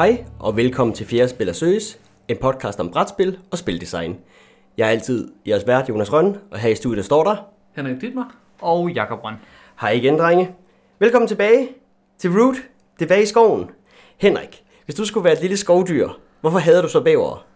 Hej og velkommen til Fjerde Spiller Søges, en podcast om brætspil og spildesign. Jeg er altid jeres vært, Jonas Rønne, og her i studiet står der. Henrik Dittmar. og Jakob Røn. Hej igen, drenge. Velkommen tilbage til Root, tilbage i skoven. Henrik, hvis du skulle være et lille skovdyr, hvorfor hader du så bæver?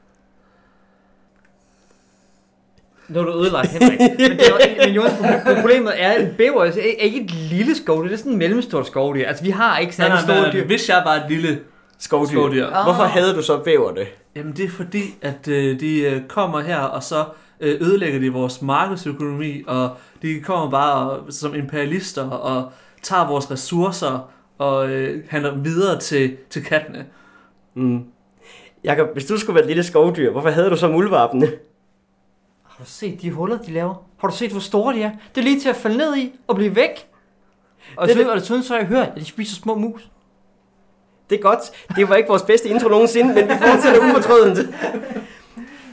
Nu er du ødelagt, Henrik. men, det er, men Jonas, problemet er, at en bæver er ikke et lille skovdyr, det er sådan en mellemstort skovdyr. Altså, vi har ikke stort nej, dyr. Hvis jeg var et lille Skovdyr. skovdyr. Ah. Hvorfor hader du så bæverne? Jamen det er fordi, at øh, de øh, kommer her, og så øh, ødelægger de vores markedsøkonomi, og de kommer bare og, som imperialister og tager vores ressourcer og øh, handler videre til, til kattene. Mm. Jakob, hvis du skulle være et lille skovdyr, hvorfor hader du så muldvarpene? Har du set de huller, de laver? Har du set, hvor store de er? Det er lige til at falde ned i og blive væk. Og Det er desuden, og desuden så har jeg hørt, at de spiser små mus. Det er godt. Det var ikke vores bedste intro nogensinde, men vi fortsætter ufortrødent.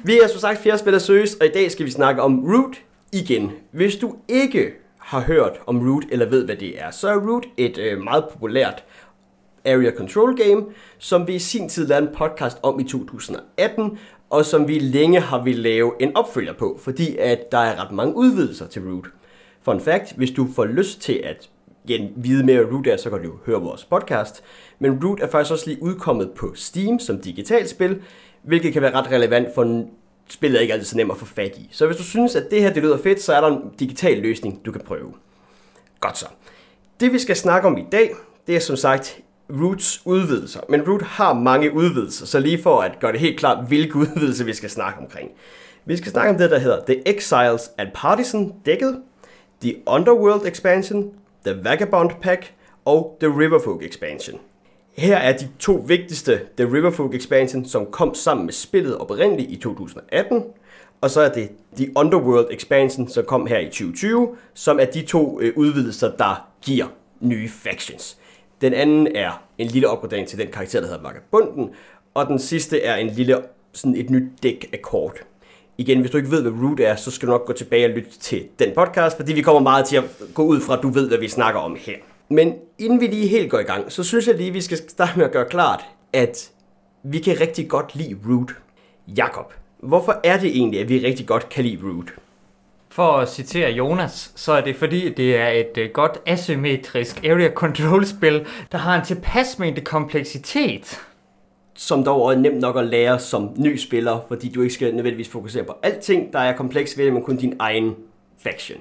Vi er som sagt fjerde spiller og i dag skal vi snakke om Root igen. Hvis du ikke har hørt om Root eller ved, hvad det er, så er Root et øh, meget populært area control game, som vi i sin tid lavede en podcast om i 2018, og som vi længe har vil lave en opfølger på, fordi at der er ret mange udvidelser til Root. Fun fact, hvis du får lyst til at igen, vide mere om Root er, så kan du jo høre vores podcast. Men Root er faktisk også lige udkommet på Steam som digitalt spil, hvilket kan være ret relevant for en spillet er ikke altid så nemt at få fat i. Så hvis du synes, at det her det lyder fedt, så er der en digital løsning, du kan prøve. Godt så. Det vi skal snakke om i dag, det er som sagt Roots udvidelser. Men Root har mange udvidelser, så lige for at gøre det helt klart, hvilke udvidelser vi skal snakke omkring. Vi skal snakke om det, der hedder The Exiles and Partisan dækket, The Underworld Expansion, The Vagabond Pack og The Riverfolk Expansion. Her er de to vigtigste, The Riverfolk Expansion, som kom sammen med spillet oprindeligt i 2018, og så er det The Underworld Expansion, som kom her i 2020, som er de to øh, udvidelser, der giver nye factions. Den anden er en lille opgradering til den karakter, der hedder Vagabunden, og den sidste er en lille, sådan et nyt dæk af kort. Igen, hvis du ikke ved, hvad Root er, så skal du nok gå tilbage og lytte til den podcast, fordi vi kommer meget til at gå ud fra, at du ved, hvad vi snakker om her. Men inden vi lige helt går i gang, så synes jeg lige, vi skal starte med at gøre klart, at vi kan rigtig godt lide Root. Jakob, hvorfor er det egentlig, at vi rigtig godt kan lide Root? For at citere Jonas, så er det fordi, det er et øh, godt asymmetrisk area control spil, der har en tilpas mængde kompleksitet. Som dog er nemt nok at lære som ny spiller, fordi du ikke skal nødvendigvis fokusere på alting, der er kompleks ved det, men kun din egen faction.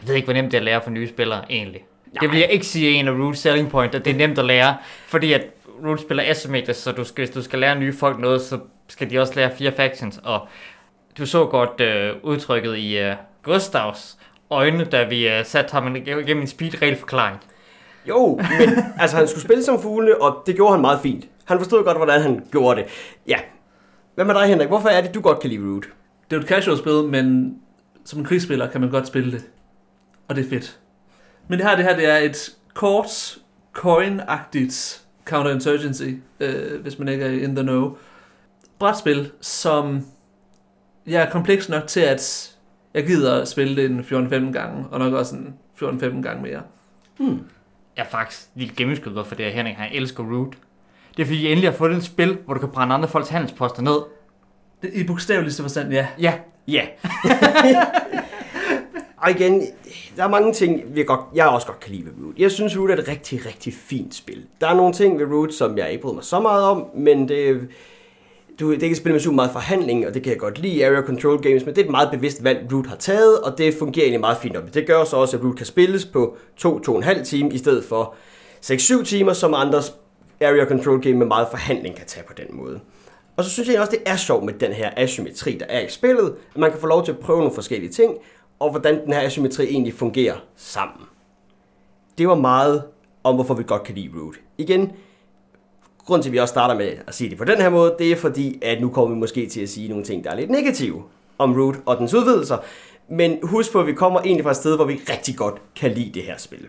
Jeg ved ikke, hvor nemt det er at lære for nye spillere, egentlig. Det vil jeg ikke sige er en af Root selling point, at det er nemt at lære, fordi at Root spiller asymmetrisk, så du skal, hvis du skal lære nye folk noget, så skal de også lære fire factions, og du så godt øh, udtrykket i øh, Gustavs øjne, da vi øh, satte ham igennem en speed forklaring. Jo, men altså han skulle spille som fuglene, og det gjorde han meget fint. Han forstod godt, hvordan han gjorde det. Ja. Hvad med dig, Henrik? Hvorfor er det, du godt kan lide Root? Det er jo et casual spil, men som en krigsspiller kan man godt spille det. Og det er fedt. Men det her, det her det er et kort, coin-agtigt counterinsurgency, øh, hvis man ikke er in the know. Brætspil, som jeg er kompleks nok til, at jeg gider at spille det en 14-15 gange, og nok også en 14-15 gange mere. Jeg er faktisk vildt gennemskylder for det her, Henrik. Han elsker Root. Det er fordi, jeg endelig har fået et spil, hvor du kan brænde andre folks handelsposter ned. Det, I bogstaveligste forstand, ja. Ja, Ja. og igen, der er mange ting, vi godt, jeg også godt kan lide ved Root. Jeg synes, Root er et rigtig, rigtig fint spil. Der er nogle ting ved Root, som jeg ikke bryder mig så meget om, men det, du, det kan spille med super meget forhandling, og det kan jeg godt lide, area control games, men det er et meget bevidst valg, Root har taget, og det fungerer egentlig meget fint. Og det gør så også, at Root kan spilles på 2-2,5 time, i stedet for 6-7 timer, som andre area control game med meget forhandling kan tage på den måde. Og så synes jeg også, det er sjovt med den her asymmetri, der er i spillet, at man kan få lov til at prøve nogle forskellige ting, og hvordan den her asymmetri egentlig fungerer sammen. Det var meget om, hvorfor vi godt kan lide Root. Igen, grunden til, at vi også starter med at sige det på den her måde, det er fordi, at nu kommer vi måske til at sige nogle ting, der er lidt negative om Root og dens udvidelser. Men husk på, at vi kommer egentlig fra et sted, hvor vi rigtig godt kan lide det her spil.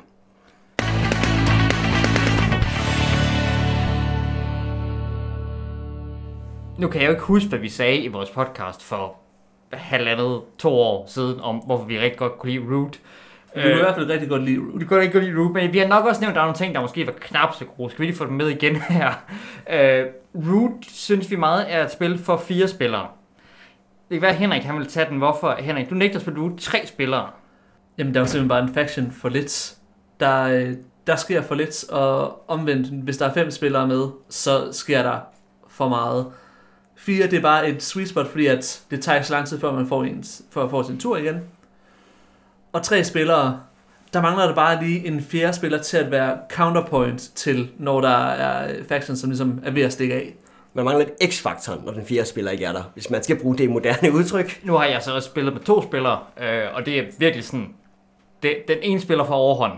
Nu kan jeg jo ikke huske, hvad vi sagde i vores podcast for halvandet, to år siden, om hvorfor vi rigtig godt kunne lide Root. Du kan i hvert fald rigtig godt lide Root. Du kan ikke godt lide Root, men vi har nok også nævnt, at der er nogle ting, der måske var knap så gode. Skal vi lige få dem med igen her? Øh, Root synes vi meget er et spil for fire spillere. Det kan være, at Henrik han vil tage den. Hvorfor? Henrik, du nægter at spille Root tre spillere. Jamen, der er jo simpelthen bare en faction for lidt. Der, øh, der sker for lidt, og omvendt, hvis der er fem spillere med, så sker der for meget. Fire, det er bare et sweet spot, fordi at det tager så lang tid, før man får, ens, for at få sin tur igen. Og tre spillere, der mangler der bare lige en fjerde spiller til at være counterpoint til, når der er factions, som ligesom er ved at stikke af. Man mangler lidt x-faktoren, når den fjerde spiller ikke er der, hvis man skal bruge det moderne udtryk. Nu har jeg så også spillet med to spillere, øh, og det er virkelig sådan, det, den ene spiller får overhånd,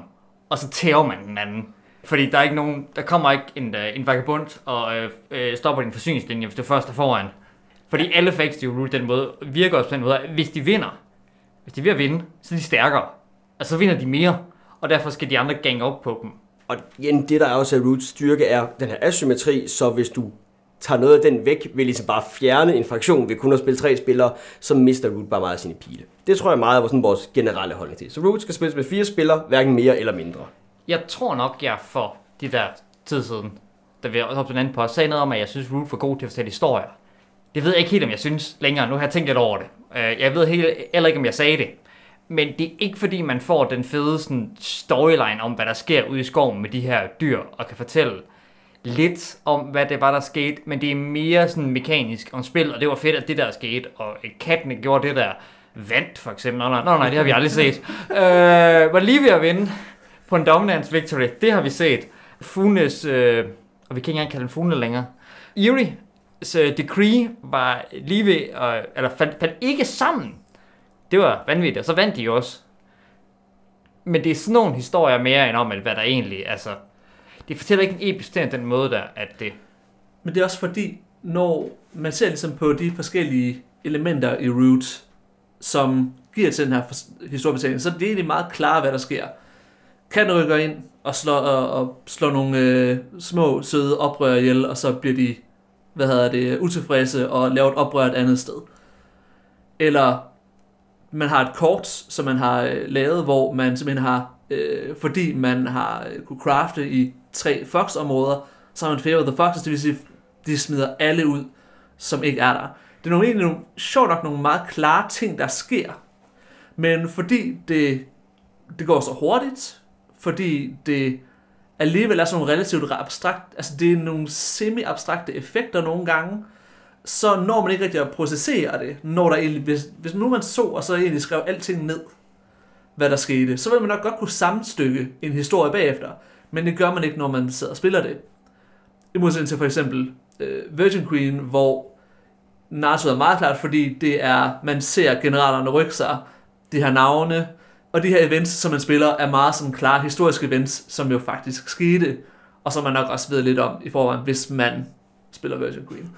og så tæver man den anden. Fordi der er ikke nogen, der kommer ikke en, øh, en vagabond og øh, øh, stopper din forsyningslinje, hvis du først er foran. Fordi alle facts, de root den måde, virker også på den måde, at hvis de vinder, hvis de er ved at vinde, så er de stærkere. Altså så vinder de mere, og derfor skal de andre gange op på dem. Og igen, det der er også er Roots styrke er den her asymmetri, så hvis du tager noget af den væk, vil ligesom bare fjerne en fraktion ved kun at spille tre spillere, så mister Root bare meget af sine pile. Det tror jeg meget er sådan vores generelle holdning til. Så Root skal spilles med fire spillere, hverken mere eller mindre. Jeg tror nok, jeg for de der tid siden, da vi også den anden på, sagde noget om, at jeg synes, Root var god til at fortælle historier. Det ved jeg ikke helt, om jeg synes længere. Nu har jeg tænkt lidt over det. Øh, jeg ved helt, heller ikke, om jeg sagde det. Men det er ikke fordi, man får den fede sådan, storyline om, hvad der sker ude i skoven med de her dyr, og kan fortælle lidt om, hvad det var, der skete, men det er mere sådan mekanisk om spil, og det var fedt, at det der skete, og kattene gjorde det der, vandt for eksempel, nå nej, nå, nej det har vi aldrig set, øh, var lige ved at vinde på en dominance victory, det har vi set. Funes, øh, og vi kan ikke engang kalde den Fune længere, Erie, så øh, Decree var lige ved, at, eller fandt, fandt ikke sammen. Det var vanvittigt, og så vandt de også. Men det er sådan nogle historier mere end om, at hvad der egentlig, altså, det fortæller ikke en episk den måde der, at det, Men det er også fordi, når man ser ligesom på de forskellige elementer i Root, som giver til den her fors- historiefortælling, så er det egentlig meget klart, hvad der sker. Kan rykker ind og slår, og, og slår nogle øh, små, søde oprør ihjel, og så bliver de, hvad hedder det, utilfredse og laver et oprør et andet sted. Eller man har et kort, som man har øh, lavet, hvor man simpelthen har, øh, fordi man har øh, kunne crafte i tre fox-områder, så har man favor the foxes, det vil sige, de smider alle ud, som ikke er der. Det er nogle, egentlig nogle, sjovt nok nogle meget klare ting, der sker. Men fordi det, det går så hurtigt, fordi det alligevel er sådan nogle relativt abstrakt, altså det er nogle semi-abstrakte effekter nogle gange, så når man ikke rigtig at processere det, når der egentlig, hvis, hvis nu man så, og så egentlig skrev alting ned, hvad der skete, så vil man nok godt kunne sammenstykke en historie bagefter, men det gør man ikke, når man sidder og spiller det. I modsætning til for eksempel øh, Virgin Queen, hvor narrativet er meget klart, fordi det er, man ser generalerne rykke sig, de her navne, og de her events, som man spiller, er meget sådan klare historiske events, som jo faktisk skete, og som man nok også ved lidt om i forvejen, hvis man spiller Virgin Queen.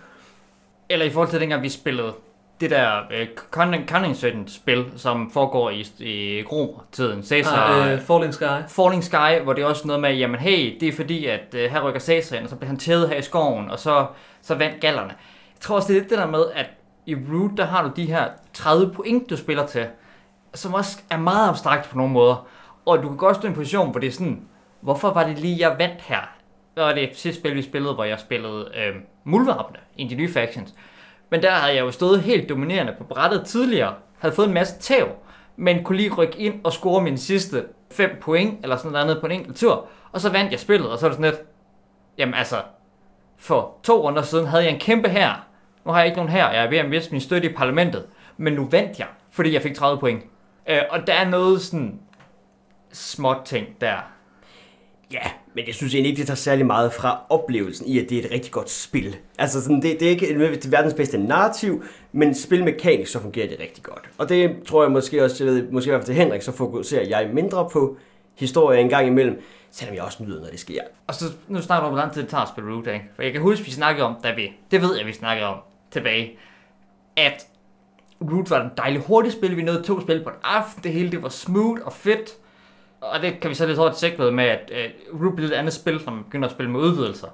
eller i forhold til dengang vi spillede det der øh, Cunning, spil, som foregår i, i Romer-tiden, Caesar, Ah, øh, Falling Sky. Falling Sky, hvor det er også noget med, jamen hey, det er fordi, at øh, her rykker Caesar ind, og så bliver han tævet her i skoven, og så, så vandt gallerne. Jeg tror også, det er lidt det der med, at i Root, der har du de her 30 point, du spiller til, som også er meget abstrakt på nogle måder. Og du kan godt stå i en position, hvor det er sådan, hvorfor var det lige, jeg vandt her? Og det sidste spil, vi spillede, hvor jeg spillede øh, mulvarpene i de nye factions. Men der havde jeg jo stået helt dominerende på brættet tidligere, havde fået en masse tæv, men kunne lige rykke ind og score mine sidste 5 point, eller sådan noget andet på en enkelt tur. Og så vandt jeg spillet, og så er det sådan lidt, jamen altså, for to runder siden havde jeg en kæmpe her. Nu har jeg ikke nogen her, jeg er ved at miste min støtte i parlamentet. Men nu vandt jeg, fordi jeg fik 30 point. Øh, og der er noget sådan småt ting der. Ja, men jeg synes egentlig ikke, det tager særlig meget fra oplevelsen i, at det er et rigtig godt spil. Altså, sådan, det, det er ikke nødvendigvis verdens bedste narrativ, men spilmekanisk, så fungerer det rigtig godt. Og det tror jeg måske også, jeg ved, måske i hvert fald til Henrik, så fokuserer jeg mindre på historie en gang imellem, selvom jeg også nyder, når det sker. Og så nu snakker vi om, hvor lang tid det tager at spille Root, ikke? For jeg kan huske, vi snakkede om, da vi, det ved jeg, vi snakkede om tilbage, at Root var en dejlig hurtigt spil. Vi nåede to spil på en aften. Det hele det var smooth og fedt. Og det kan vi så lidt hårdt sikre med, at uh, Root bliver et andet spil, når man begynder at spille med udvidelser.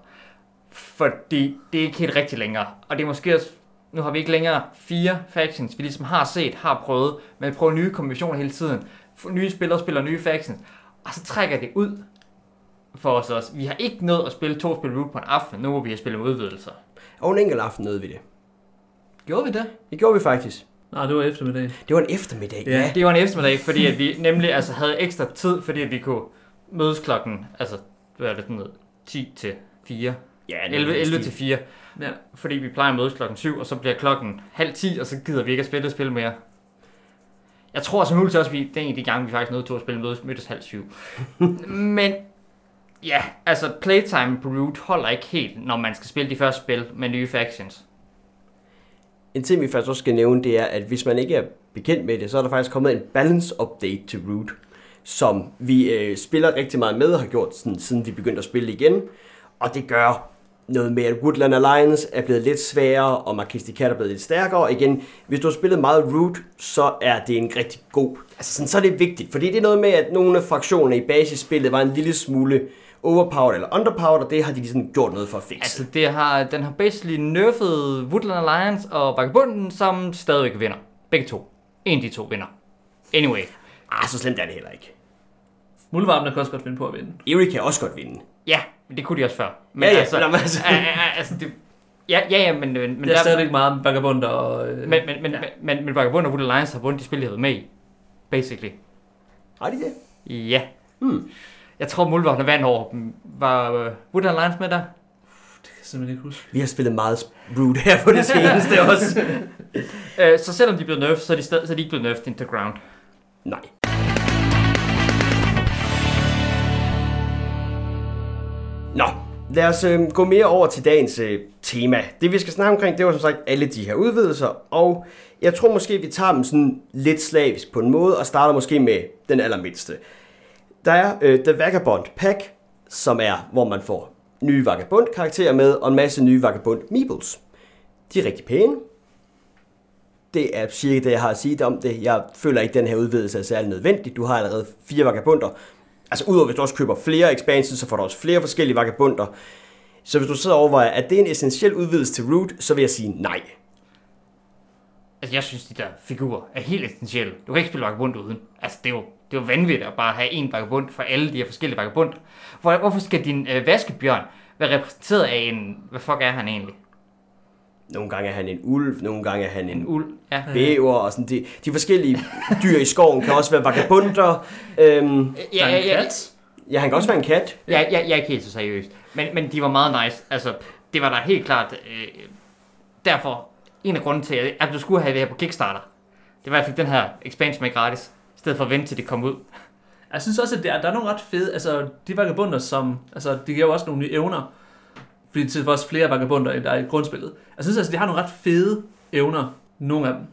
Fordi det er ikke helt rigtigt længere. Og det er måske også, nu har vi ikke længere fire factions, vi ligesom har set, har prøvet, men vi prøver nye kombinationer hele tiden. Nye spillere spiller nye factions. Og så trækker det ud for os også. Vi har ikke nået at spille to spil Root på en aften, nu hvor vi har spillet med udvidelser. Og en enkelt aften nåede vi det. Gjorde vi det? Det gjorde vi faktisk. Nej, det var eftermiddag. Det var en eftermiddag, Ja. ja. Det var en eftermiddag, fordi at vi nemlig altså, havde ekstra tid, fordi at vi kunne mødes klokken, altså, hvad er det sådan noget, 10 til 4, Ja, 11, 11 til 4, Ja. fordi vi plejer at mødes klokken 7, og så bliver klokken halv 10, og så gider vi ikke at spille et spil mere. Jeg tror som muligt også, vi, det er en af de gange, vi faktisk nåede til at spille mødes, mødtes halv 7. Men ja, altså playtime på Root holder ikke helt, når man skal spille de første spil med nye factions. En ting, vi faktisk også skal nævne, det er, at hvis man ikke er bekendt med det, så er der faktisk kommet en balance update til Root, som vi øh, spiller rigtig meget med og har gjort sådan, siden vi begyndte at spille igen. Og det gør noget med, at Woodland Alliance er blevet lidt sværere, og Marquis de Cat er blevet lidt stærkere. Og igen, hvis du har spillet meget Root, så er det en rigtig god... Altså sådan, så er det vigtigt, fordi det er noget med, at nogle af fraktionerne i basisspillet var en lille smule overpowered eller underpowered, og det har de ligesom gjort noget for at fikse. Altså, det har, den har basically nerfed Woodland Alliance og Vagabunden, som stadigvæk vinder. Begge to. En af de to vinder. Anyway. Ah, så slemt er det heller ikke. Muldvarpene kan også godt finde på at vinde. Erik kan også godt vinde. Ja, men det kunne de også før. Men Ja, ja, altså, men altså- altså, a, a, altså det, ja, ja, ja, men, men, men, der er stadigvæk meget vagabunder og... Øh, men, men, men, ja. men, men, men Vagabond og Woodland Alliance har vundet de spil, de har været med i. Basically. Har de det? Ja. Hmm. Jeg tror, Muldvarpene vandt over dem. Var uh, Woodland Alliance med der? Det kan jeg simpelthen ikke huske. Vi har spillet meget Root her på det seneste også. Uh, så selvom de blevet nerfed, så er de, stadig, så er de ikke blevet nerfed into ground. Nej. Nå, lad os øh, gå mere over til dagens øh, tema. Det vi skal snakke omkring, det var som sagt alle de her udvidelser, og jeg tror måske, vi tager dem sådan lidt slavisk på en måde, og starter måske med den allermindste. Der er øh, The Vagabond Pack, som er, hvor man får nye Vagabond-karakterer med, og en masse nye Vagabond Meebles. De er rigtig pæne. Det er cirka det, jeg har at sige om det. Jeg føler ikke, at den her udvidelse er særlig nødvendig. Du har allerede fire vagabunder. Altså udover hvis du også køber flere expansions, så får du også flere forskellige vagabunder. Så hvis du sidder og overvejer, at det er en essentiel udvidelse til Root, så vil jeg sige nej. Altså, jeg synes, de der figurer er helt essentielle. Du kan ikke spille Vagabond uden. Altså, det er jo, det er jo vanvittigt at bare have en Vagabond for alle de her forskellige Vagabunder. Hvor, hvorfor skal din øh, vaskebjørn være repræsenteret af en... Hvad fuck er han egentlig? Nogle gange er han en ulv, nogle gange er han En en uld? Ja. bæver, og sådan de, de forskellige dyr i skoven kan også være vagabunder. Øhm, Ja, er ja, ja, kat. ja, han kan også være en kat. ja, ja, jeg er ikke helt så seriøs. Men, men de var meget nice. Altså, det var da helt klart... Øh, derfor en af grunden til, at du skulle have det her på Kickstarter. Det var, at jeg fik den her expansion med gratis. Stedet for at vente til det kom ud. Jeg synes også, at der, der er nogle ret fede, altså de vagabunder, som, altså de giver jo også nogle nye evner, fordi til også flere vagabunder, end der er i grundspillet. Jeg synes altså, de har nogle ret fede evner, nogle af dem.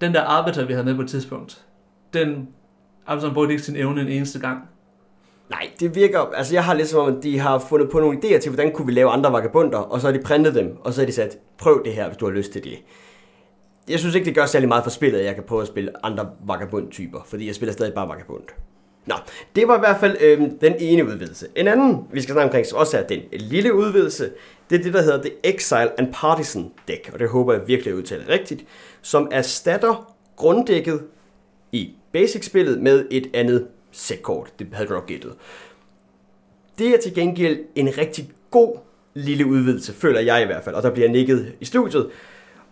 Den der Arbiter, vi havde med på et tidspunkt, den Arbiter brugte ikke sin evne en eneste gang. Nej, det virker... Altså, jeg har lidt som om, at de har fundet på nogle idéer til, hvordan kunne vi lave andre vagabunder, og så har de printet dem, og så har de sat, prøv det her, hvis du har lyst til det. Jeg synes ikke, det gør særlig meget for spillet, at jeg kan prøve at spille andre vagabond-typer, fordi jeg spiller stadig bare vagabond. Nå, det var i hvert fald øh, den ene udvidelse. En anden, vi skal snakke omkring, som også er den lille udvidelse, det er det, der hedder The Exile and Partisan Deck, og det håber jeg virkelig, at udtale rigtigt, som erstatter grunddækket i Basic-spillet med et andet sætkort. Det havde du nok gættet. Det er til gengæld en rigtig god lille udvidelse, føler jeg i hvert fald, og der bliver nikket i studiet.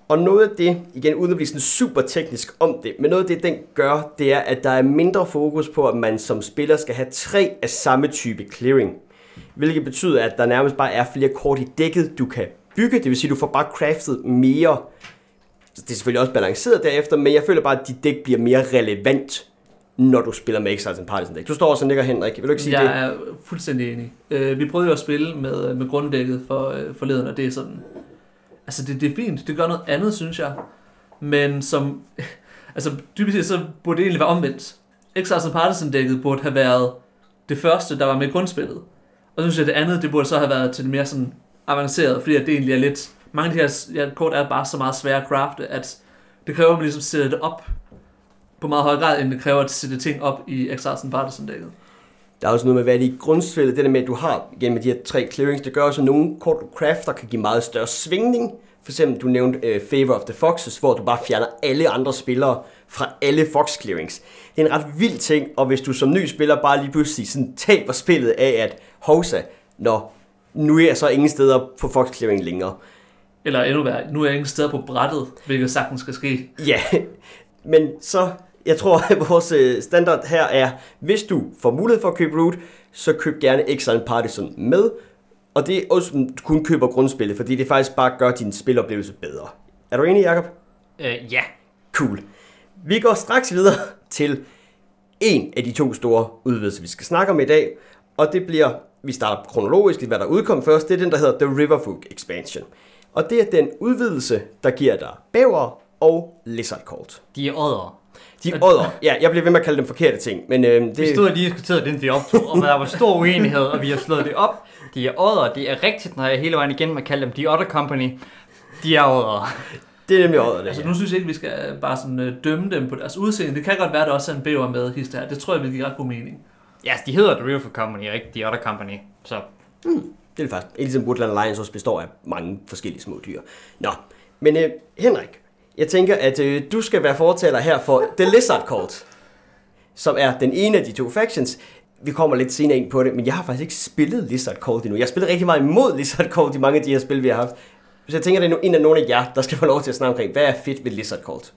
Og noget af det, igen uden at blive sådan super teknisk om det, men noget af det, den gør, det er, at der er mindre fokus på, at man som spiller skal have tre af samme type clearing. Hvilket betyder, at der nærmest bare er flere kort i dækket, du kan bygge. Det vil sige, at du får bare craftet mere. Så det er selvfølgelig også balanceret derefter, men jeg føler bare, at dit dæk bliver mere relevant, når du spiller med Exiles and Partisan dæk. Du står også og nikker, Henrik. Vil du ikke sige Jeg det? er fuldstændig enig. Øh, vi prøvede jo at spille med, med grunddækket for, øh, forleden, og det er sådan... Altså, det, det er fint. Det gør noget andet, synes jeg. Men som... Altså, dybest set så burde det egentlig være omvendt. Exiles and Partisan-dækket burde have været det første, der var med i grundspillet. Og så synes jeg, det andet, det burde så have været til det mere sådan avanceret, fordi at det egentlig er lidt... Mange af de her ja, kort er bare så meget svære at crafte, at det kræver, at man ligesom sætter det op på meget høj grad, end det kræver at sætte ting op i Exiles and Partisan-dækket. Der er også noget med, hvad det er i grundspillet, det der med, at du har, igen med de her tre clearings, det gør også, at nogle kort du crafter kan give meget større svingning. For eksempel, du nævnte uh, Favor of the Foxes, hvor du bare fjerner alle andre spillere fra alle Fox clearings. Det er en ret vild ting, og hvis du som ny spiller bare lige pludselig sådan taber spillet af, at Hosa, når nu er jeg så ingen steder på Fox clearing længere. Eller endnu værre, nu er jeg ingen steder på brættet, hvilket sagtens skal ske. Ja, men så, jeg tror, at vores øh, standard her er, hvis du får mulighed for at købe Root, så køb gerne Exile Partisan med. Og det er også, du kun køber grundspillet, fordi det faktisk bare gør din spiloplevelse bedre. Er du enig, Jacob? Øh, ja. Cool. Vi går straks videre til en af de to store udvidelser, vi skal snakke om i dag. Og det bliver, vi starter kronologisk hvad der udkom først. Det er den, der hedder The Riverfolk Expansion. Og det er den udvidelse, der giver dig bæver og lizard cult. De er ådder. De ådder. Ja, jeg bliver ved med at kalde dem forkerte ting, men øh, Vi det, stod lige og diskuterede den, vi optog, og der var stor uenighed, og vi har slået det op. De er ådder, det er rigtigt, når jeg hele vejen igen må kalde dem The Other Company. De er ådder. det er nemlig ådderne. Altså nu synes jeg ikke, vi skal bare sådan øh, dømme dem på deres udseende. Det kan godt være, at der også er en bæver med hister her. Det tror jeg vil give ret god mening. Ja, altså, de hedder The River Company, ikke The Other Company. Så Det er faktisk, ligesom Woodland Alliance også består af mange forskellige små dyr. Nå, men øh, Henrik, jeg tænker, at øh, du skal være fortaler her for The Lizard Cult, som er den ene af de to factions. Vi kommer lidt senere ind på det, men jeg har faktisk ikke spillet Lizard Cult endnu. Jeg har spillet rigtig meget imod Lizard Cult i mange af de her spil, vi har haft. Så jeg tænker, det er en af nogle af jer, der skal få lov til at snakke omkring, hvad er fedt ved Lizard Cult?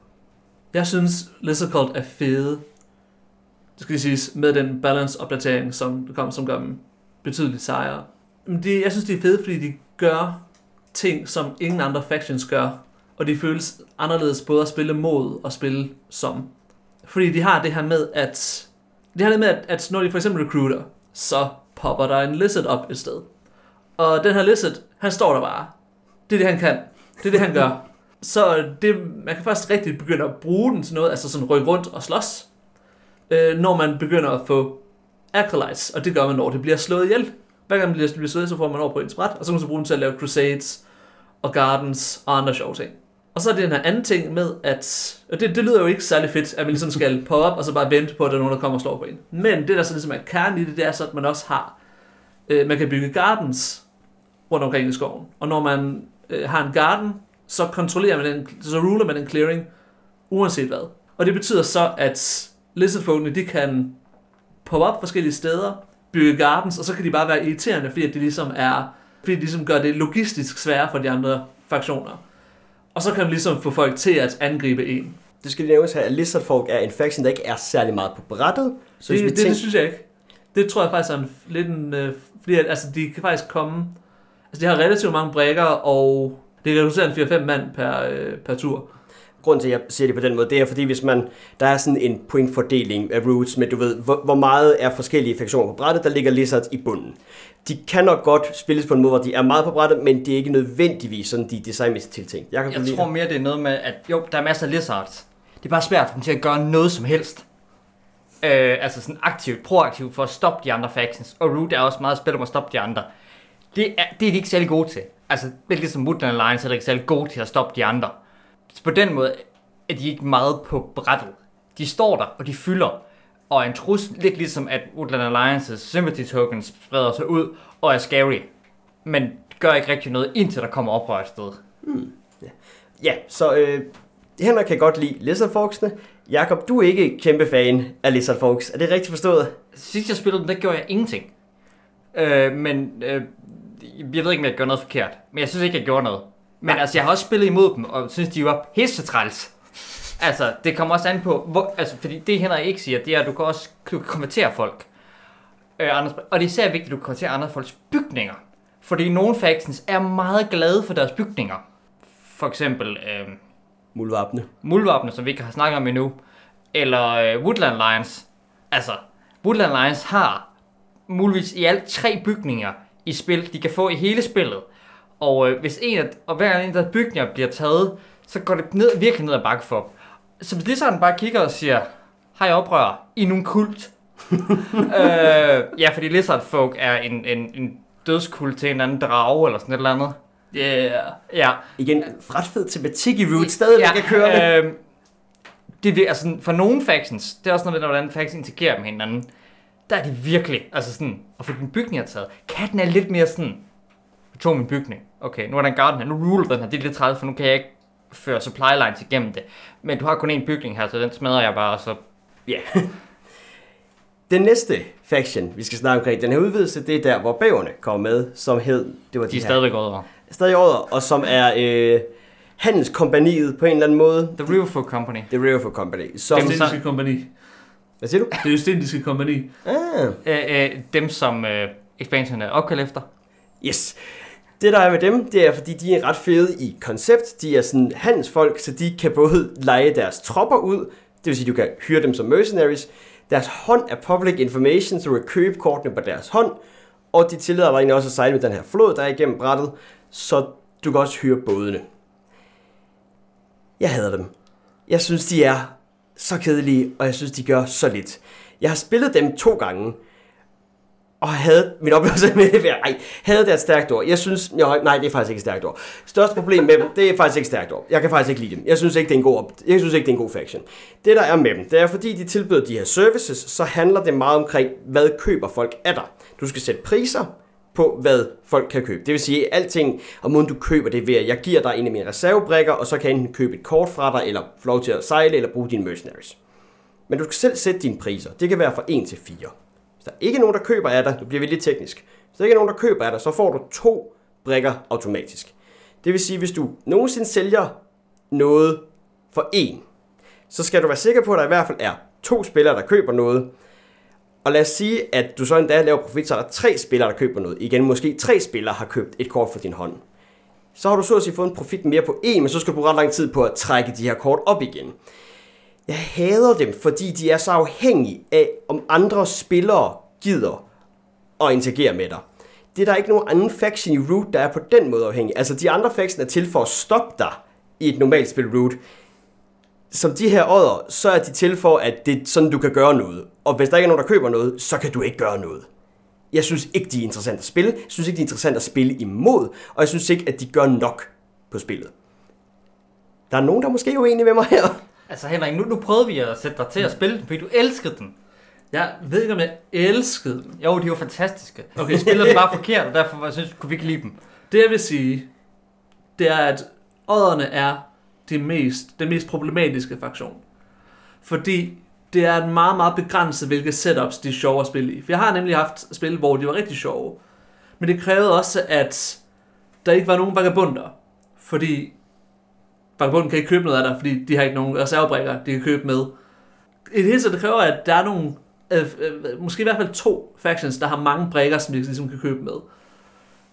Jeg synes, Lizard Cult er fede. Det skal siges, med den balance-opdatering, som kom, som gør dem betydeligt sejre. Men det, jeg synes, de er fede, fordi de gør ting, som ingen andre factions gør. Og de føles anderledes både at spille mod og spille som. Fordi de har det her med, at... De har det med, at, at når de for eksempel recruiter, så popper der en lizard op et sted. Og den her lizard, han står der bare. Det er det, han kan. Det er det, han gør. Så det, man kan først rigtig begynde at bruge den til noget, altså sådan rykke rundt og slås, øh, når man begynder at få acolytes, og det gør man, når det bliver slået ihjel. Hver gang man bliver, bliver slået ihjel, så får man over på en bræt, og så kan man så bruge den til at lave crusades og gardens og andre sjove ting. Og så er det den her anden ting med, at og det, det lyder jo ikke særlig fedt, at man ligesom skal poppe op og så bare vente på, at der er nogen, der kommer og slår på en. Men det, der så ligesom er kernen i det, det er så, at man også har, øh, man kan bygge gardens rundt omkring i skoven. Og når man øh, har en garden, så kontrollerer man den, så ruler man en clearing, uanset hvad. Og det betyder så, at lizardfolkene, de kan poppe op forskellige steder, bygge gardens, og så kan de bare være irriterende, fordi de ligesom er, fordi de ligesom gør det logistisk sværere for de andre fraktioner. Og så kan man ligesom få folk til at angribe en. Det skal lige nævnes her, at Lizard Folk er en faction, der ikke er særlig meget på brættet. Så Det, hvis vi det, tænker, det synes jeg ikke. Det tror jeg faktisk er en, lidt en... Øh, fordi at, altså, de kan faktisk komme... Altså, de har relativt mange brækker, og det kan reducere en 4-5 mand per, øh, per tur. Grunden til, at jeg siger det på den måde, det er fordi, hvis man, der er sådan en pointfordeling af roots, men du ved, hvor, hvor meget er forskellige fraktioner på brættet, der ligger lizards i bunden. De kan nok godt spilles på en måde, hvor de er meget på brættet, men det er ikke nødvendigvis sådan, de er designmæssigt tiltænkt. Jeg, kan jeg tror mere, det er noget med, at jo, der er masser af lizards. Det er bare svært for dem til at gøre noget som helst. Øh, altså sådan aktivt, proaktivt for at stoppe de andre factions. Og Root er også meget spil om at stoppe de andre. Det er, det er de ikke særlig gode til. Altså, det er ligesom Woodland Alliance er ikke særlig gode til at stoppe de andre. Så på den måde er de ikke meget på brættet. De står der, og de fylder. Og er en trussel, lidt ligesom at Woodland Alliances Sympathy Tokens spreder sig ud og er scary. Men gør ikke rigtig noget, indtil der kommer oprør et sted. Ja, så øh, Henrik kan godt lide Lizard Folksene. Jakob, du er ikke kæmpe fan af Lizard Folks. Er det rigtigt forstået? Sidst jeg spillede dem, der gjorde jeg ingenting. Øh, men øh, jeg ved ikke, om jeg gjorde noget forkert. Men jeg synes ikke, jeg gjorde noget. Men Nej. altså, jeg har også spillet imod dem, og synes, de var pisse træls. Altså, det kommer også an på, hvor, altså, fordi det Henrik ikke siger, det er, at du kan også du kan konvertere folk. Øh, andre, og det er især vigtigt, at du kan konvertere andre folks bygninger. Fordi nogle factions er meget glade for deres bygninger. For eksempel øh, Muldvarpene. muldvarpene, som vi ikke har snakket om endnu, eller øh, Woodland Lions. Altså, Woodland Lions har muligvis i alt tre bygninger i spil, de kan få i hele spillet. Og øh, hvis en af, og hver en af de bygninger bliver taget, så går det ned, virkelig ned ad bakke for dem. Så hvis lige sådan bare kigger og siger, hej oprør, I er nogen kult. øh, ja, fordi Lizard Folk er en, en, en dødskult til en anden drage eller sådan et eller andet. Yeah. Ja, Igen, ret fed tematik i Root, stadigvæk ja, at køre øh, det vil, altså, for nogle factions, det er også noget med, hvordan factions interagerer med hinanden, der er det virkelig, altså sådan, at få din bygning taget. Katten er lidt mere sådan, jeg tog min bygning, okay, nu er der en garden her, nu ruler den her, det er lidt træt, for nu kan jeg ikke føre supply lines igennem det. Men du har kun én bygning her, så den smadrer jeg bare, og så Ja. Den næste faction, vi skal snakke omkring, den her udvidelse, det er der, hvor bæverne kommer med, som hed, det var de, de er her stadigvæk over. stadig over, og som er øh, handelskompaniet på en eller anden måde. The Riverfolk Company. The Riverfolk Company. Som, Dem- Østindiske kompani. hvad siger du? Det Østindiske kompani. Ah, Øh, øh, dem, som øh, expansion er opkaldt efter. yes. Det der er med dem, det er fordi de er ret fede i koncept. De er sådan handelsfolk, så de kan både lege deres tropper ud, det vil sige, du kan hyre dem som mercenaries. Deres hånd er public information, så du kan købe kortene på deres hånd. Og de tillader dig også at sejle med den her flod, der er igennem brættet, så du kan også hyre bådene. Jeg hader dem. Jeg synes, de er så kedelige, og jeg synes, de gør så lidt. Jeg har spillet dem to gange, og havde min oplevelse med det ved, ej, havde det et stærkt ord. Jeg synes, jo, nej, det er faktisk ikke et stærkt ord. Største problem med dem, det er faktisk ikke et stærkt ord. Jeg kan faktisk ikke lide dem. Jeg synes ikke, det er en god, op- jeg synes ikke, det er en god faction. Det der er med dem, det er fordi de tilbyder de her services, så handler det meget omkring, hvad køber folk af dig. Du skal sætte priser på, hvad folk kan købe. Det vil sige, at alting og måden du køber det ved, at jeg giver dig en af mine reservebrikker, og så kan jeg enten købe et kort fra dig, eller få lov til at sejle, eller bruge dine mercenaries. Men du skal selv sætte dine priser. Det kan være fra 1 til 4. Der ikke er nogen, der køber af dig, nu bliver vi lidt teknisk. Hvis der ikke er nogen, der køber af dig, så får du to brikker automatisk. Det vil sige, hvis du nogensinde sælger noget for en, så skal du være sikker på, at der i hvert fald er to spillere, der køber noget. Og lad os sige, at du så endda laver profit, så er der tre spillere, der køber noget. Igen, måske tre spillere har købt et kort for din hånd. Så har du så at sige fået en profit mere på en, men så skal du bruge ret lang tid på at trække de her kort op igen. Jeg hader dem, fordi de er så afhængige af, om andre spillere gider at interagere med dig. Det er der ikke nogen anden faction i Root, der er på den måde afhængig. Altså, de andre faction er til for at stoppe dig i et normalt spil Root. Som de her ådder, så er de til for, at det er sådan, du kan gøre noget. Og hvis der ikke er nogen, der køber noget, så kan du ikke gøre noget. Jeg synes ikke, de er interessant at spille. Jeg synes ikke, de er interessant at spille imod. Og jeg synes ikke, at de gør nok på spillet. Der er nogen, der måske er uenige med mig her. Altså Henrik, nu, nu prøvede vi at sætte dig til at spille den, fordi du elskede den. Jeg ved ikke, om jeg elskede dem. Jo, de var fantastiske. Okay, du spillede den bare forkert, og derfor jeg synes, kunne vi ikke lide dem. Det jeg vil sige, det er, at odderne er det mest, den mest problematiske fraktion. Fordi det er en meget, meget begrænset, hvilke setups de er sjove at spille i. For jeg har nemlig haft spil, hvor de var rigtig sjove. Men det krævede også, at der ikke var nogen vagabunder. Fordi Bakkebunden kan ikke købe noget af dig, fordi de har ikke nogen reservebrikker, de kan købe med. I det hele taget, det kræver, at der er nogle, øh, øh, måske i hvert fald to factions, der har mange brikker, som de ligesom kan købe med.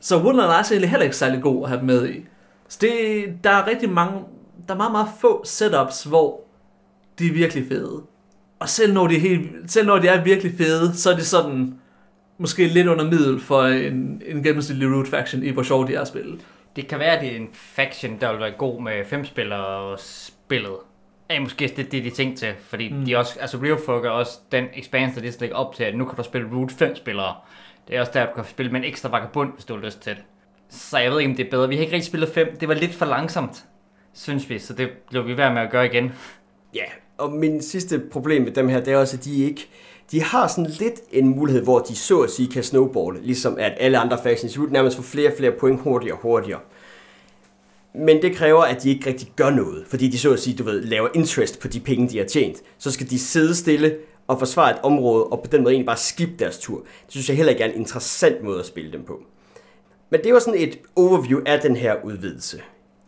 Så Woodland er egentlig heller ikke særlig god at have med i. Så det, der er rigtig mange, der er meget, meget få setups, hvor de er virkelig fede. Og selv når de er, helt, selv når de er virkelig fede, så er det sådan, måske lidt under middel for en, en gennemsnitlig root faction i, hvor sjov de er at spille. Det kan være, at det er en faction, der vil være god med fem spillere spillet. Er måske det, det de tænkte til, fordi mm. de også, altså Real Folk er også den expansion, der de lægger op til, at nu kan du spille Root 5 spillere. Det er også der, du kan spille med en ekstra vagabund, hvis du har lyst til det. Så jeg ved ikke, om det er bedre. Vi har ikke rigtig spillet 5. Det var lidt for langsomt, synes vi, så det blev vi værd med at gøre igen. Ja, og min sidste problem med dem her, det er også, at de ikke... De har sådan lidt en mulighed, hvor de så at sige kan snowballe, ligesom at alle andre factions Root nærmest får flere og flere point hurtigere og hurtigere. Men det kræver, at de ikke rigtig gør noget, fordi de så at sige, du ved, laver interest på de penge, de har tjent. Så skal de sidde stille og forsvare et område, og på den måde egentlig bare skip deres tur. Det synes jeg heller ikke er en interessant måde at spille dem på. Men det var sådan et overview af den her udvidelse.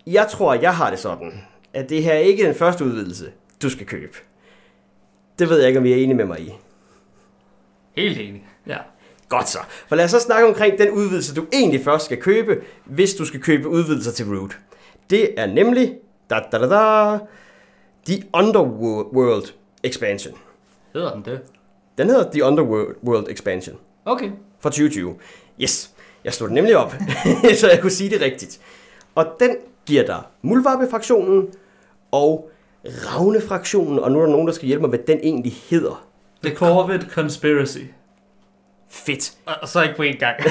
Jeg tror, jeg har det sådan, at det her ikke er den første udvidelse, du skal købe. Det ved jeg ikke, om I er enige med mig i. Helt enig. Ja. Godt så. For lad os så snakke omkring den udvidelse, du egentlig først skal købe, hvis du skal købe udvidelser til Root. Det er nemlig da, da, da, da, The Underworld Expansion. Hedder den det? Den hedder The Underworld Expansion Okay. fra 2020. Yes, jeg slog den nemlig op, så jeg kunne sige det rigtigt. Og den giver dig Mulvarpe-fraktionen og Ravne-fraktionen, og nu er der nogen, der skal hjælpe mig, hvad den egentlig hedder. The Corvid Conspiracy. Fedt. Og, og så ikke på én gang.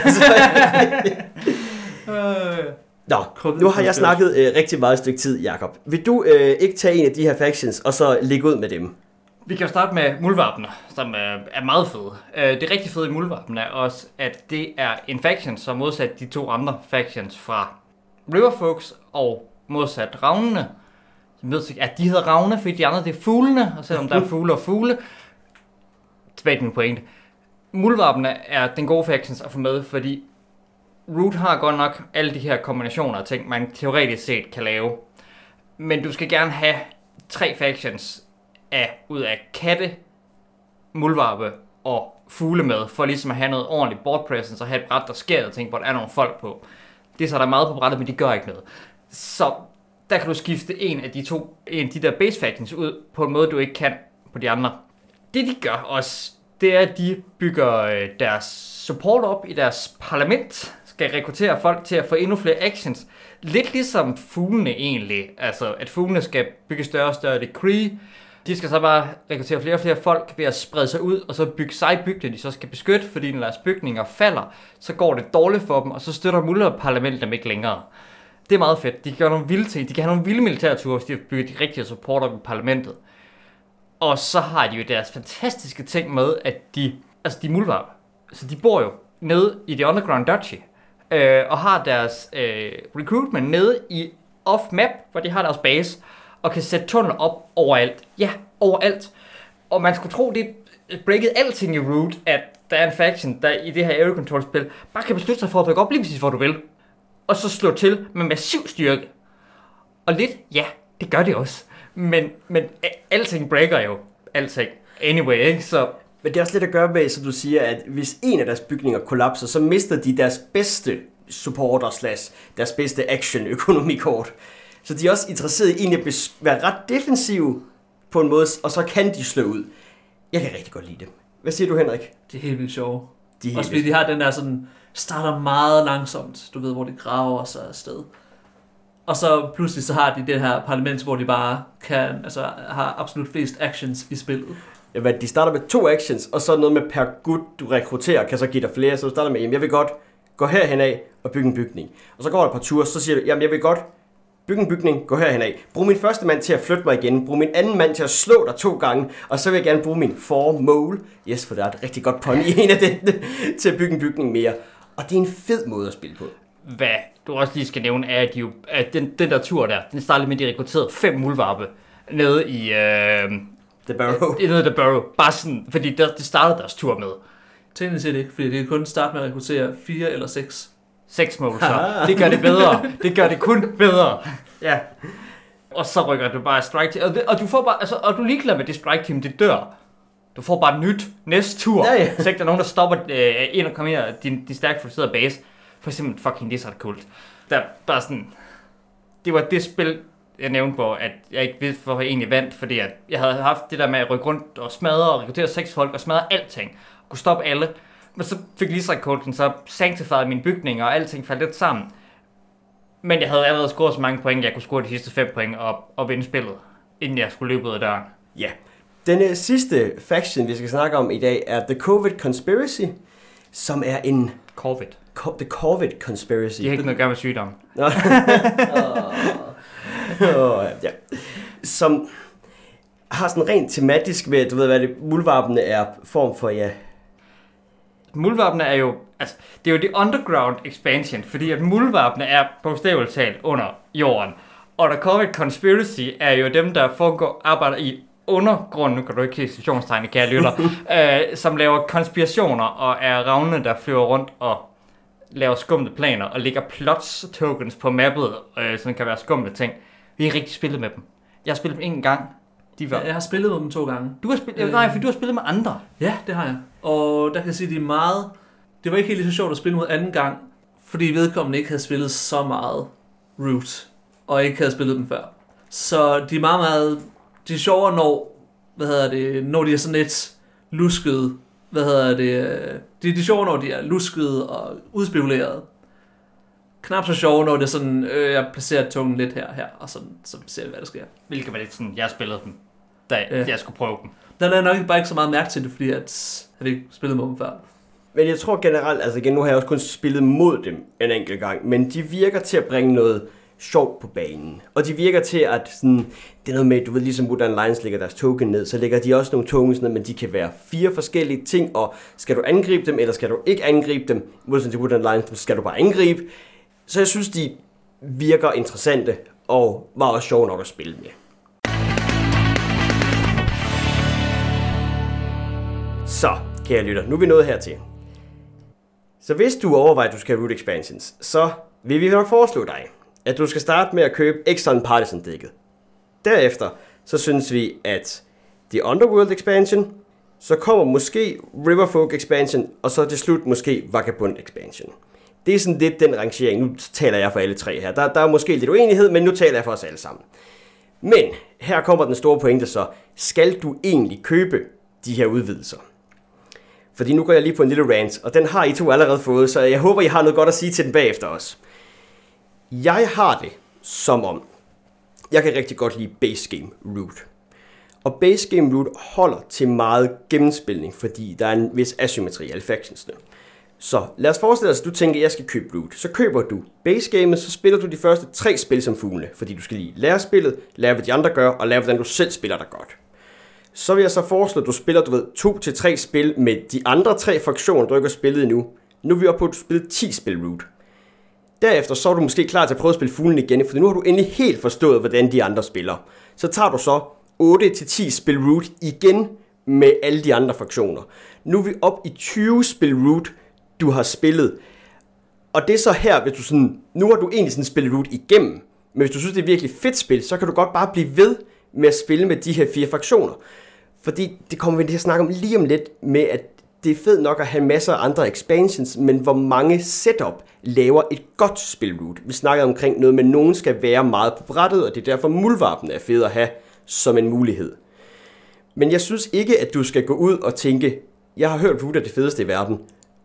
øh. Nå, nu har jeg snakket øh, rigtig meget et stykke tid, Jakob. Vil du øh, ikke tage en af de her factions, og så lægge ud med dem? Vi kan jo starte med muldvarpene, som er, er meget fede. Øh, det rigtig fede i muldvarpene er også, at det er en faction, som modsat de to andre factions fra Riverfolks og modsat Ravnene. Som ved sig, at de hedder Ravne, fordi de andre det er fuglene, og selvom der er fugle og fugle. Tilbage til min pointe. Muldvarpene er den gode factions at få med, fordi Root har godt nok alle de her kombinationer af ting, man teoretisk set kan lave. Men du skal gerne have tre factions af, ud af katte, muldvarpe og fugle med, for ligesom at have noget ordentligt board presence og have et bræt, der sker og tænke, hvor der er nogle folk på. Det er så der er meget på brættet, men de gør ikke noget. Så der kan du skifte en af de to, en af de der base factions ud på en måde, du ikke kan på de andre. Det de gør også, det er, at de bygger øh, deres support op i deres parlament, skal rekruttere folk til at få endnu flere actions. Lidt ligesom fuglene egentlig, altså at fuglene skal bygge større og større decree, de skal så bare rekruttere flere og flere folk ved at sprede sig ud, og så bygge sig bygninger, de så skal beskytte, fordi når deres bygninger falder, så går det dårligt for dem, og så støtter mulderparlamentet dem ikke længere. Det er meget fedt. De kan gøre nogle vilde ting. De kan have nogle vilde militærture, hvis de har bygget de rigtige support op i parlamentet. Og så har de jo deres fantastiske ting med, at de, altså de er. Så de bor jo nede i The Underground Duchy, øh, og har deres øh, recruitment nede i off-map, hvor de har deres base, og kan sætte tunnel op overalt. Ja, overalt. Og man skulle tro, det breaket alting i Root, at der er en faction, der i det her area control spil, bare kan beslutte sig for at dukke op lige præcis, hvor du vil. Og så slå til med massiv styrke. Og lidt, ja, det gør det også. Men, men alting breaker jo alting. Anyway, ikke? Så Men det er også lidt at gøre med, som du siger, at hvis en af deres bygninger kollapser, så mister de deres bedste supporter slash deres bedste action økonomikort. Så de er også interesseret i egentlig at være ret defensive på en måde, og så kan de slå ud. Jeg kan rigtig godt lide dem. Hvad siger du, Henrik? Det er helt vildt sjovt. Er Også fordi de har den der sådan, starter meget langsomt, du ved, hvor de graver sig afsted. Og så pludselig så har de det her parlament, hvor de bare kan, altså har absolut flest actions i spillet. Ja, hvad, de starter med to actions, og så noget med per gut, du rekrutterer, kan så give dig flere. Så du starter med, jamen jeg vil godt gå herhen af og bygge en bygning. Og så går der et par ture, så siger du, jamen jeg vil godt bygge en bygning, gå herhen af. Brug min første mand til at flytte mig igen. Brug min anden mand til at slå dig to gange. Og så vil jeg gerne bruge min for mole. Yes, for der er et rigtig godt pun i en af dem, til at bygge en bygning mere. Og det er en fed måde at spille på hvad du også lige skal nævne, er, at, de jo, at den, den der tur der, den startede med, at de rekrutterede fem muldvarpe nede i, øh, The Barrow. nede i The Burrow. Bare sådan, fordi der, det startede deres tur med. Teknisk set ikke, fordi det kan kun starte med at rekruttere fire eller seks. Seks mål, så det gør det bedre. Det gør det kun bedre. Ja. Og så rykker du bare strike team. Og, det, og du får bare, altså, og du er ligeglad med det strike team, det dør. Du får bare nyt næste tur. Ja, ja. Så ikke der er nogen, der stopper øh, ind og kommer ind og din, din stærkt fokuserede base. For eksempel fucking så kult. Der er bare sådan... Det var det spil, jeg nævnte, hvor at jeg ikke vidste, hvorfor jeg egentlig vandt, fordi at jeg havde haft det der med at rykke rundt og smadre og rekruttere seks folk og smadre alting. Kunne stoppe alle. Men så fik Lisa Colton så sanctified mine bygninger, og alting faldt lidt sammen. Men jeg havde allerede scoret så mange point, jeg kunne score de sidste fem point og, og vinde spillet, inden jeg skulle løbe ud af døren. Ja. Den øh, sidste faction, vi skal snakke om i dag, er The COVID Conspiracy, som er en... Covid. Co- The COVID Conspiracy. De har ikke noget at gøre med sygdom. Nå. Åh, ja. Som har sådan rent tematisk med, du ved hvad det, muldvarpene er form for, ja, Muldvarpene er jo, altså, det er jo det underground expansion, fordi at muldvarpene er bogstaveligt talt under jorden. Og The Covid Conspiracy er jo dem, der foregår, arbejder i undergrunden, nu kan du ikke se situationstegnet, kære lytter, øh, som laver konspirationer og er ravne, der flyver rundt og laver skumle planer og lægger plots tokens på mappet, øh, som kan være skumle ting. Vi har ikke rigtig spillet med dem. Jeg har spillet dem en gang. De var... Jeg har spillet med dem to gange. Du har spillet, nej, for du har spillet med andre. Ja, det har jeg. Og der kan jeg sige, at de er meget... Det var ikke helt lige så sjovt at spille mod anden gang, fordi vedkommende ikke havde spillet så meget Root, og ikke havde spillet dem før. Så de er meget, meget... De er sjovere, når, hvad hedder det, når de er sådan lidt luskede. Hvad hedder det? øh, De, de er sjovere, når de er luskede og udspekuleret. Knap så sjove, når det er sådan, øh, jeg placerer tungen lidt her og her, og sådan, så ser vi, hvad der sker. Hvilket var lidt sådan, jeg spillede dem, da ja. jeg skulle prøve dem. Der er nok bare ikke så meget mærke til det, fordi at, jeg ikke spillet med dem før. Men jeg tror generelt, altså igen, nu har jeg også kun spillet mod dem en enkelt gang, men de virker til at bringe noget sjov på banen. Og de virker til at sådan, det er noget med, du ved, ligesom Modern Lions lægger deres token ned, så lægger de også nogle tokens ned, men de kan være fire forskellige ting, og skal du angribe dem, eller skal du ikke angribe dem, modsat til Modern Lions, skal du bare angribe. Så jeg synes, de virker interessante, og var også sjov nok at spille med. Så, kære lytter, nu er vi nået hertil. Så hvis du overvejer, at du skal have root expansions, så vil vi nok foreslå dig, at du skal starte med at købe Exxon Partisan dækket. Derefter, så synes vi, at The Underworld expansion, så kommer måske Riverfolk expansion, og så til slut måske Vagabond expansion. Det er sådan lidt den rangering. Nu taler jeg for alle tre her. Der, der er måske lidt uenighed, men nu taler jeg for os alle sammen. Men her kommer den store pointe så. Skal du egentlig købe de her udvidelser? Fordi nu går jeg lige på en lille rant, og den har I to allerede fået, så jeg håber, I har noget godt at sige til den bagefter også. Jeg har det som om, jeg kan rigtig godt lide base game root. Og base game root holder til meget gennemspilning, fordi der er en vis asymmetri i alle factionsne. Så lad os forestille os, at du tænker, at jeg skal købe root. Så køber du base gamet, så spiller du de første tre spil som fuglene, fordi du skal lige lære spillet, lære hvad de andre gør, og lære hvordan du selv spiller dig godt. Så vil jeg så foreslå, at du spiller, du ved, to til tre spil med de andre tre fraktioner, du ikke har spillet endnu. Nu er vi oppe på, at du spiller 10 spil root. Derefter så er du måske klar til at prøve at spille fuglen igen, for nu har du endelig helt forstået, hvordan de andre spiller. Så tager du så 8-10 spil root igen med alle de andre fraktioner. Nu er vi op i 20 spil root, du har spillet. Og det er så her, hvis du sådan, nu har du egentlig sådan spillet root igennem, men hvis du synes, det er virkelig fedt spil, så kan du godt bare blive ved med at spille med de her fire fraktioner. Fordi det kommer vi til at snakke om lige om lidt med, at det er fedt nok at have masser af andre expansions, men hvor mange setup laver et godt spil. Vi snakkede omkring noget med, at nogen skal være meget på brættet, og det er derfor mulvarpen er fed at have som en mulighed. Men jeg synes ikke, at du skal gå ud og tænke, jeg har hørt root er det fedeste i verden.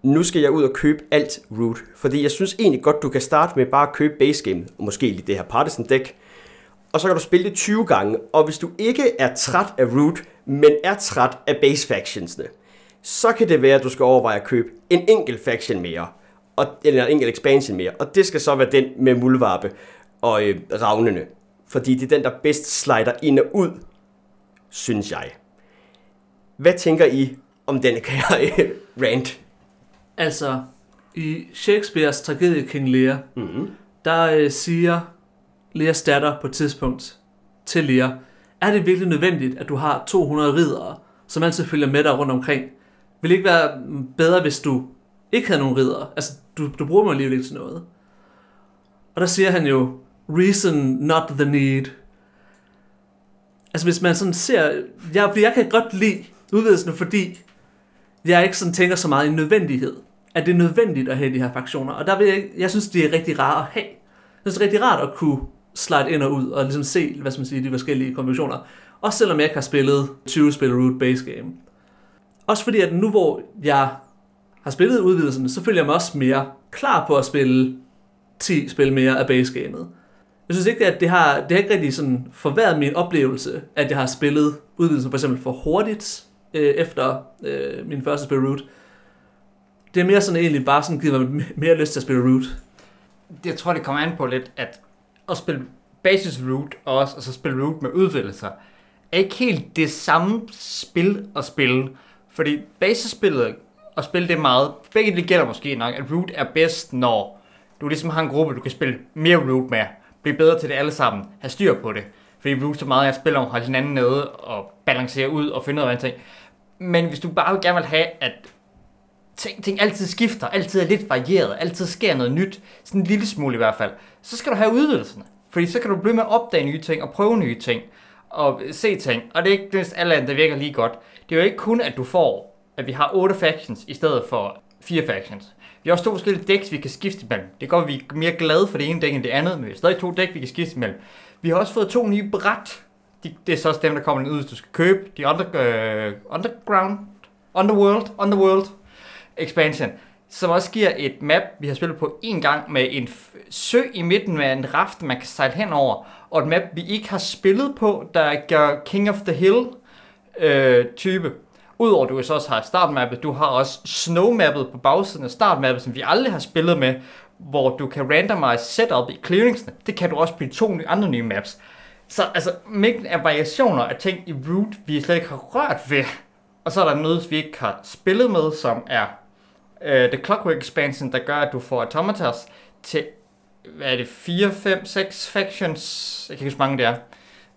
Nu skal jeg ud og købe alt root. Fordi jeg synes egentlig godt, du kan starte med bare at købe base game, og måske lige det her partisan deck, og så kan du spille det 20 gange. Og hvis du ikke er træt af root, men er træt af base factionsne, så kan det være, at du skal overveje at købe en enkelt faction mere, og, eller en enkelt expansion mere, og det skal så være den med muldvarpe og øh, ravnene, fordi det er den, der bedst slider ind og ud, synes jeg. Hvad tænker I om den her øh, rant? Altså, i Shakespeares tragedie King Lear, Mm-hmm. der øh, siger Lears datter på et tidspunkt til Lear, er det virkelig nødvendigt, at du har 200 ridere, som altid følger med dig rundt omkring? Ville ikke være bedre, hvis du ikke havde nogen ridder. Altså, du, du bruger mig alligevel ikke til noget. Og der siger han jo, reason not the need. Altså, hvis man sådan ser... Jeg, jeg kan godt lide udvidelsen, fordi jeg ikke sådan tænker så meget i nødvendighed. At det er nødvendigt at have de her fraktioner. Og der vil jeg, jeg synes, det er rigtig rart at have. Jeg synes, det er rigtig rart at kunne slide ind og ud, og ligesom se, hvad skal man sige, de forskellige kombinationer. Også selvom jeg ikke har spillet 20 spil root base game. Også fordi, at nu hvor jeg har spillet udvidelsen, så føler jeg mig også mere klar på at spille 10 spil mere af basegamet. Jeg synes ikke, at det har, det har ikke rigtig sådan forværret min oplevelse, at jeg har spillet udvidelsen for eksempel for hurtigt øh, efter øh, min første spil root. Det er mere sådan egentlig bare sådan givet mig mere lyst til at spille root. Jeg tror, det kommer an på lidt, at at spille basis root og også og så spille root med udvidelser, er ikke helt det samme spil at spille. Fordi basisspillet og spille det meget, begge det gælder måske nok, at root er bedst, når du ligesom har en gruppe, du kan spille mere root med, blive bedre til det alle sammen, have styr på det. Fordi root så meget, jeg spiller om at holde hinanden nede og balancere ud og finde ud af ting. Men hvis du bare gerne vil have, at ting, ting altid skifter, altid er lidt varieret, altid sker noget nyt, sådan en lille smule i hvert fald, så skal du have udvidelserne. Fordi så kan du blive med at opdage nye ting og prøve nye ting og se ting. Og det er ikke det alle andet, der virker lige godt. Det er jo ikke kun, at du får, at vi har 8 factions i stedet for 4 factions. Vi har også to forskellige decks, vi kan skifte imellem. Det går, at vi er mere glade for det ene dæk end det andet, men vi har stadig to dæk, vi kan skifte imellem. Vi har også fået to nye bræt. De, det er så også dem, der kommer ud, hvis du skal købe. De under, øh, Underground, Underworld, Underworld expansion, som også giver et map, vi har spillet på en gang med en f- sø i midten med en raft, man kan sejle hen over, og et map, vi ikke har spillet på, der gør King of the Hill øh, type. Udover at du så også har startmappet, du har også snowmappet på bagsiden af startmappet, som vi aldrig har spillet med, hvor du kan randomize setup i clearingsene. Det kan du også blive to nye, andre nye maps. Så altså, mængden af variationer af ting i Root, vi slet ikke har rørt ved. Og så er der noget, vi ikke har spillet med, som er uh, The Clockwork Expansion, der gør, at du får Automatas til, hvad er det, 4, 5, 6 factions, jeg kan ikke huske, mange det er.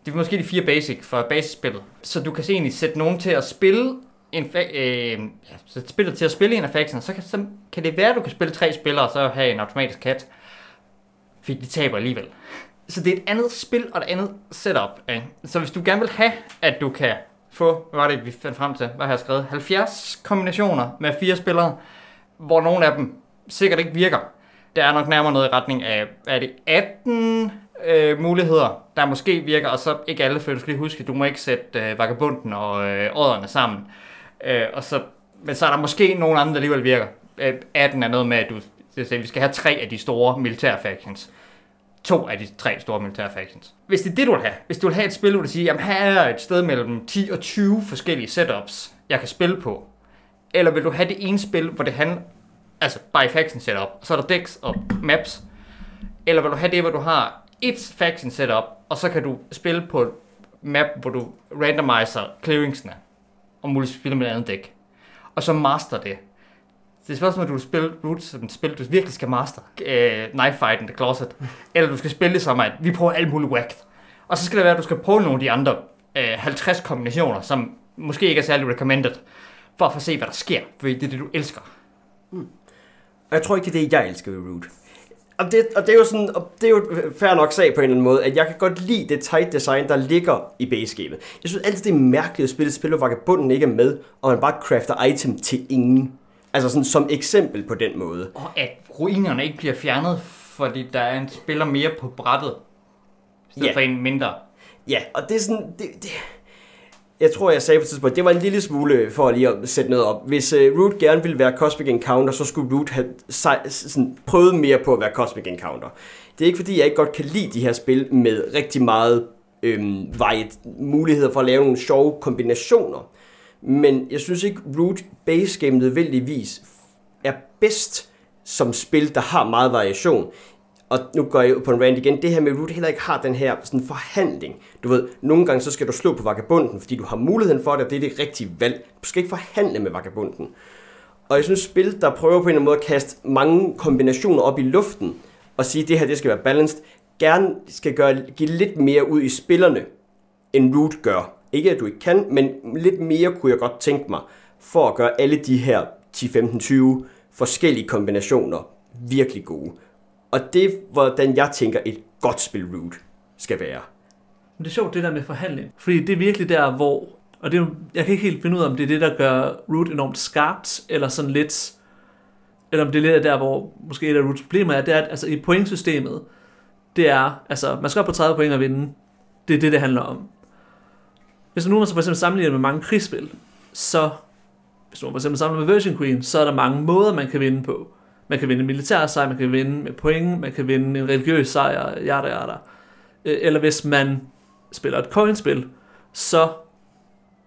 Det er måske de fire basic for basisspillet. Så du kan se egentlig sætte nogen til at spille en fa- øh, ja, så spiller til at spille en af factionerne, så kan, så kan det være, at du kan spille tre spillere, og så have en automatisk kat. Fordi de taber alligevel. Så det er et andet spil og et andet setup. Ikke? Så hvis du gerne vil have, at du kan få, hvad var det, vi fandt frem til, hvad har jeg skrevet, 70 kombinationer med fire spillere, hvor nogle af dem sikkert ikke virker. Der er nok nærmere noget i retning af, er det 18 øh, muligheder, der måske virker, og så ikke alle, for du skal lige huske, at du må ikke sætte øh, vagabunden og øh, ådderne sammen. Øh, og så, men så er der måske nogle andre, der alligevel virker. Øh, 18 er noget med, at du, det vi skal have tre af de store militære factions. To af de tre store militære factions. Hvis det er det, du vil have, hvis du vil have et spil, hvor du siger, jamen her er et sted mellem 10 og 20 forskellige setups, jeg kan spille på. Eller vil du have det ene spil, hvor det handler, altså bare i faction setup, og så er der decks og maps. Eller vil du have det, hvor du har et faction setup, og så kan du spille på et map, hvor du randomiser clearingsene, og muligt spille med et andet dæk. Og så master det. Så det er spørgsmålet, om du vil spille Roots som et spil, du virkelig skal master. Øh, Knife Fight in the Closet. Eller du skal spille det som, at vi prøver alt muligt whacked. Og så skal det være, at du skal prøve nogle af de andre øh, 50 kombinationer, som måske ikke er særlig recommended, for at få se, hvad der sker. For det er det, du elsker. Og jeg tror ikke, det er det, jeg elsker ved Root. Og det, og det er jo sådan, og det er jo fair nok sag på en eller anden måde, at jeg kan godt lide det tight design, der ligger i basegamet. Jeg synes altid, det er mærkeligt at spille et spil, hvor vagabunden ikke er med, og man bare crafter item til ingen. Altså sådan som eksempel på den måde. Og at ruinerne ikke bliver fjernet, fordi der er en spiller mere på brættet, i stedet Ja. for en mindre. Ja, og det er sådan... Det, det, jeg tror, jeg sagde på et tidspunkt, det var en lille smule for lige at sætte noget op. Hvis uh, Root gerne ville være Cosmic Encounter, så skulle Root have sej, sådan, prøvet mere på at være Cosmic Encounter. Det er ikke fordi, jeg ikke godt kan lide de her spil med rigtig meget øhm, variet muligheder for at lave nogle sjove kombinationer. Men jeg synes ikke, Root Base Game nødvendigvis er bedst som spil, der har meget variation. Og nu går jeg ud på en rant igen. Det her med, at Root heller ikke har den her sådan forhandling. Du ved, nogle gange så skal du slå på vagabunden, fordi du har muligheden for det, og det er det rigtige valg. Du skal ikke forhandle med vagabunden. Og jeg synes, spil, der prøver på en eller anden måde at kaste mange kombinationer op i luften, og sige, at det her det skal være balanced, gerne skal gøre, give lidt mere ud i spillerne, end Root gør. Ikke at du ikke kan, men lidt mere kunne jeg godt tænke mig, for at gøre alle de her 10, 15, 20 forskellige kombinationer virkelig gode. Og det er, hvordan jeg tænker, et godt spil Root skal være. Men det er sjovt, det der med forhandling. Fordi det er virkelig der, hvor... Og det er, jeg kan ikke helt finde ud af, om det er det, der gør Root enormt skarpt, eller sådan lidt... Eller om det er lidt der, hvor måske et af Roots problemer er, det er, at altså, i pointsystemet, det er, altså, man skal op på 30 point og vinde. Det er det, det handler om. Hvis nu man så for eksempel sammenligner med mange krigsspil, så, hvis man for eksempel sammenligner med Virgin Queen, så er der mange måder, man kan vinde på. Man kan vinde en militær sejr, man kan vinde med point, man kan vinde en religiøs sejr, yada yada. Øh, eller hvis man spiller et coinspil, så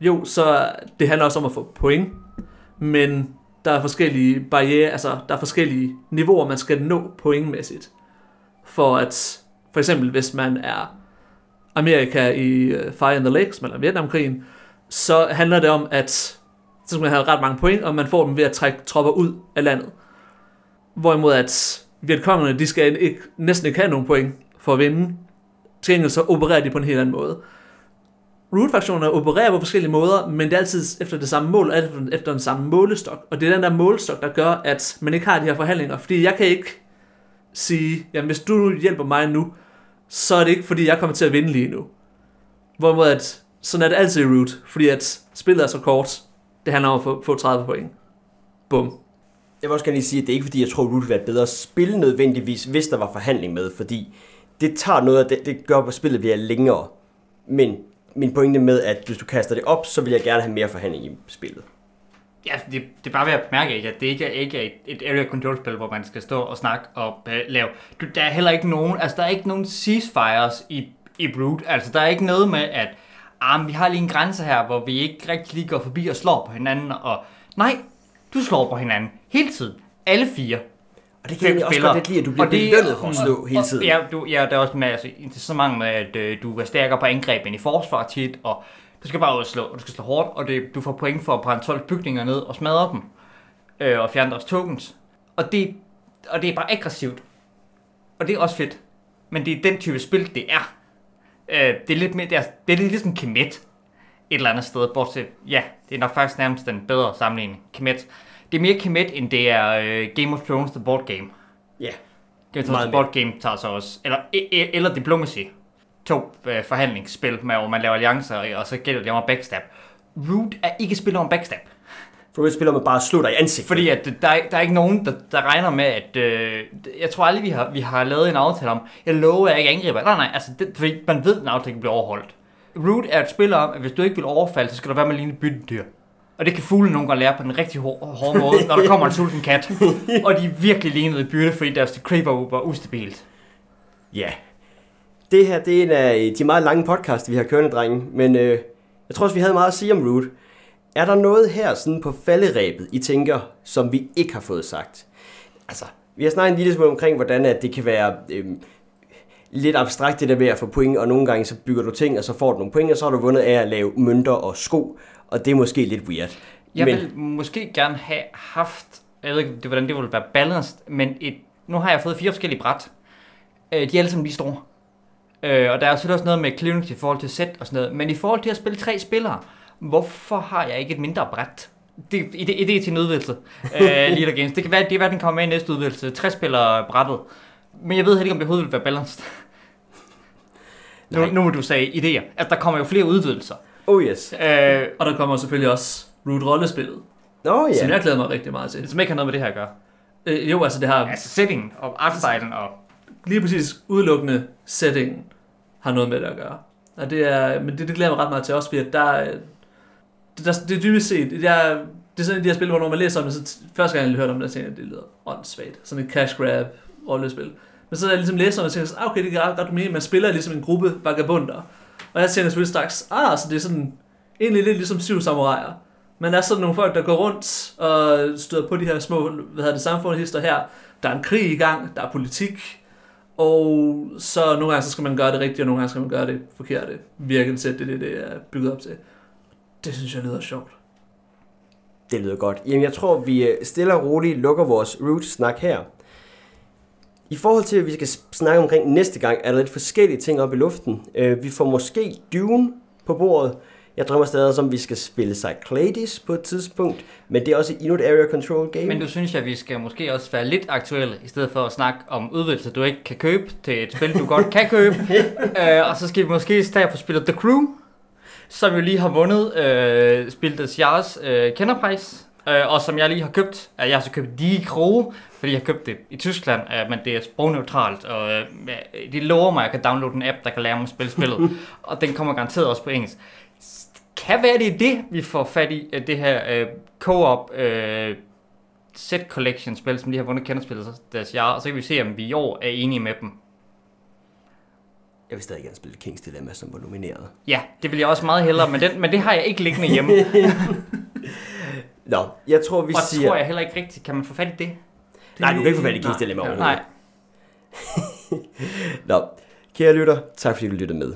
jo, så det handler også om at få point, men der er forskellige barriere, altså der er forskellige niveauer, man skal nå pointmæssigt. For at, for eksempel hvis man er Amerika i øh, Fire in the Lakes, eller Vietnamkrigen, så handler det om, at så skal man have ret mange point, og man får dem ved at trække tropper ud af landet. Hvorimod at Vietkongerne, de skal ikke, næsten ikke have nogen point for at vinde. Til gengæld så opererer de på en helt anden måde. Root-fraktionerne opererer på forskellige måder, men det er altid efter det samme mål, og efter, den samme målestok. Og det er den der målestok, der gør, at man ikke har de her forhandlinger. Fordi jeg kan ikke sige, jamen hvis du hjælper mig nu, så er det ikke fordi, jeg kommer til at vinde lige nu. Hvorimod at, sådan er det altid i Root, fordi at spillet er så kort, det handler om at få, få 30 point. Bum. Jeg vil også gerne lige sige, at det er ikke fordi, jeg tror, at Root vil være et bedre spil nødvendigvis, hvis der var forhandling med, fordi det tager noget af det, det gør, at spillet bliver længere. Men min pointe med, at hvis du kaster det op, så vil jeg gerne have mere forhandling i spillet. Ja, det, det er bare ved at mærke, ikke, at det ikke er, ikke er et, et area control spil, hvor man skal stå og snakke og uh, lave. Du, der er heller ikke nogen, altså der er ikke nogen ceasefires i, i Brood. Altså der er ikke noget med, at ah, vi har lige en grænse her, hvor vi ikke rigtig lige går forbi og slår på hinanden. Og nej, du slår på hinanden hele tiden. Alle fire. Og det kan jeg også godt lidt lide, at du bliver Og det- belønnet for at slå hele tiden. Og, ja, du, ja, der er også med, altså, mange med, at øh, du er stærkere på angreb end i forsvar tit, og du skal bare ud og slå, og du skal slå hårdt, og det, du får point for at brænde 12 bygninger ned og smadre dem, øh, og fjerne deres tokens. Og det, og det er bare aggressivt. Og det er også fedt. Men det er den type spil, det er. Øh, det er lidt mere, det er, det er lidt ligesom Kemet. eller andet sted, bortset, ja, det er nok faktisk nærmest den bedre sammenligning, Kemet. Det er mere Kemet, end det er øh, Game of Thrones The Board Game. Ja. Game of Thrones The Board Game tager sig også, eller, e- e- eller Diplomacy, to øh, forhandlingsspil, med, hvor man laver alliancer, og så gælder det om at backstab. Root er ikke spil om backstab. For du spiller med bare slå dig i ansigtet. Fordi at der, er, der er ikke nogen, der, der regner med, at... Øh, jeg tror aldrig, vi har, vi har lavet en aftale om, jeg lover, at jeg ikke angriber. Nej, nej, altså, det, fordi man ved, at en aftale bliver overholdt. Root er et spil om, at hvis du ikke vil overfalde, så skal du være med at ligne et byttedyr. Og det kan fugle nogle gange lære på den rigtig hårde, hårde måde, når der kommer en sulten kat. Og de er virkelig lignede byrde, fordi deres creeper var ustabilt. Ja. Det her, det er en af de meget lange podcast, vi har kørende, drenge. Men øh, jeg tror også, vi havde meget at sige om Root. Er der noget her sådan på falderæbet, I tænker, som vi ikke har fået sagt? Altså, vi har snakket en lille smule omkring, hvordan at det kan være øh, lidt abstrakt det der med at få point, og nogle gange så bygger du ting, og så får du nogle point, og så har du vundet af at lave mønter og sko, og det er måske lidt weird. Jeg Men- vil måske gerne have haft, jeg ved ikke, hvordan det ville være balanced, men et, nu har jeg fået fire forskellige bræt. Øh, de er alle sammen lige store. Øh, og der er selvfølgelig også noget med clearance i forhold til set og sådan noget. Men i forhold til at spille tre spillere, hvorfor har jeg ikke et mindre bræt? Det idé, idé til en udvidelse. øh, Leader Games. Det kan være, det er, hvad den kommer med i næste udvidelse. Tre spillere brættet. Men jeg ved heller ikke, om det overhovedet vil være balanced. nu, Nej. nu må du sige idéer. Altså, der kommer jo flere udvidelser. Oh yes. Øh, Og der kommer selvfølgelig også Root rollespillet, Nå ja. som jeg glæder mig rigtig meget til. som ikke har noget med det her at gøre. Øh, jo, altså det har Altså settingen og artstylen og... lige præcis udelukkende settingen har noget med det at gøre. Og det er, men det, det glæder jeg mig ret meget til også, fordi at der, er- det, der, det er dybest set, det er, det er sådan de her spil, hvor når man læser om det, så første gang jeg hørte om det, så tænkte jeg, det lyder åndssvagt. Sådan et cash grab rollespil. Men så er jeg ligesom læser om det, og tænker, ah, okay, det kan ret godt mening, man spiller ligesom en gruppe vagabunder. Og jeg tænker selvfølgelig straks, ah, så det er sådan, egentlig lidt ligesom syv samuraier. Men der er sådan nogle folk, der går rundt og støder på de her små, hvad hedder det, samfundshister her. Der er en krig i gang, der er politik, og så nogle gange så skal man gøre det rigtigt, og nogle gange skal man gøre det forkerte. Virkelig set, det er det, det er bygget op til. Det synes jeg lyder sjovt. Det lyder godt. Jamen, jeg tror, vi øh, stille og roligt lukker vores Root-snak her. I forhold til, at vi skal snakke omkring næste gang, er der lidt forskellige ting op i luften. Øh, Vi får måske Dune på bordet. Jeg drømmer stadig om, at vi skal spille Cyclades på et tidspunkt, men det er også endnu et Area Control game. Men du synes, at vi skal måske også være lidt aktuelle, i stedet for at snakke om udvidelser, du ikke kan købe til et spil, du godt kan købe. øh, og så skal vi måske stedet for spillet The Crew, som jo lige har vundet øh, spillet Jars øh, kenderpris. Øh, og som jeg lige har købt. Øh, Jeg har så købt Die Crew, fordi jeg har købt det i Tyskland, øh, men det er sprogneutralt. Og øh, de lover mig, at jeg kan downloade en app, der kan lære mig at spille spillet. og den kommer garanteret også på engelsk. Kan være det er det, vi får fat i, øh, det her øh, co-op øh, set collection spil, som de har vundet kenderspillet deres jaar, og så kan vi se, om vi i år er enige med dem. Jeg vil stadig gerne spille King's Dilemma, som var nomineret. Ja, det vil jeg også meget hellere, men, den, men det har jeg ikke liggende hjemme. Nå, jeg tror, vi og siger... tror jeg heller ikke rigtigt, kan man få fat i det? Nej, du kan ikke få fat i Ja. overhovedet. Nej. Nå, kære lytter, tak fordi du lyttede med.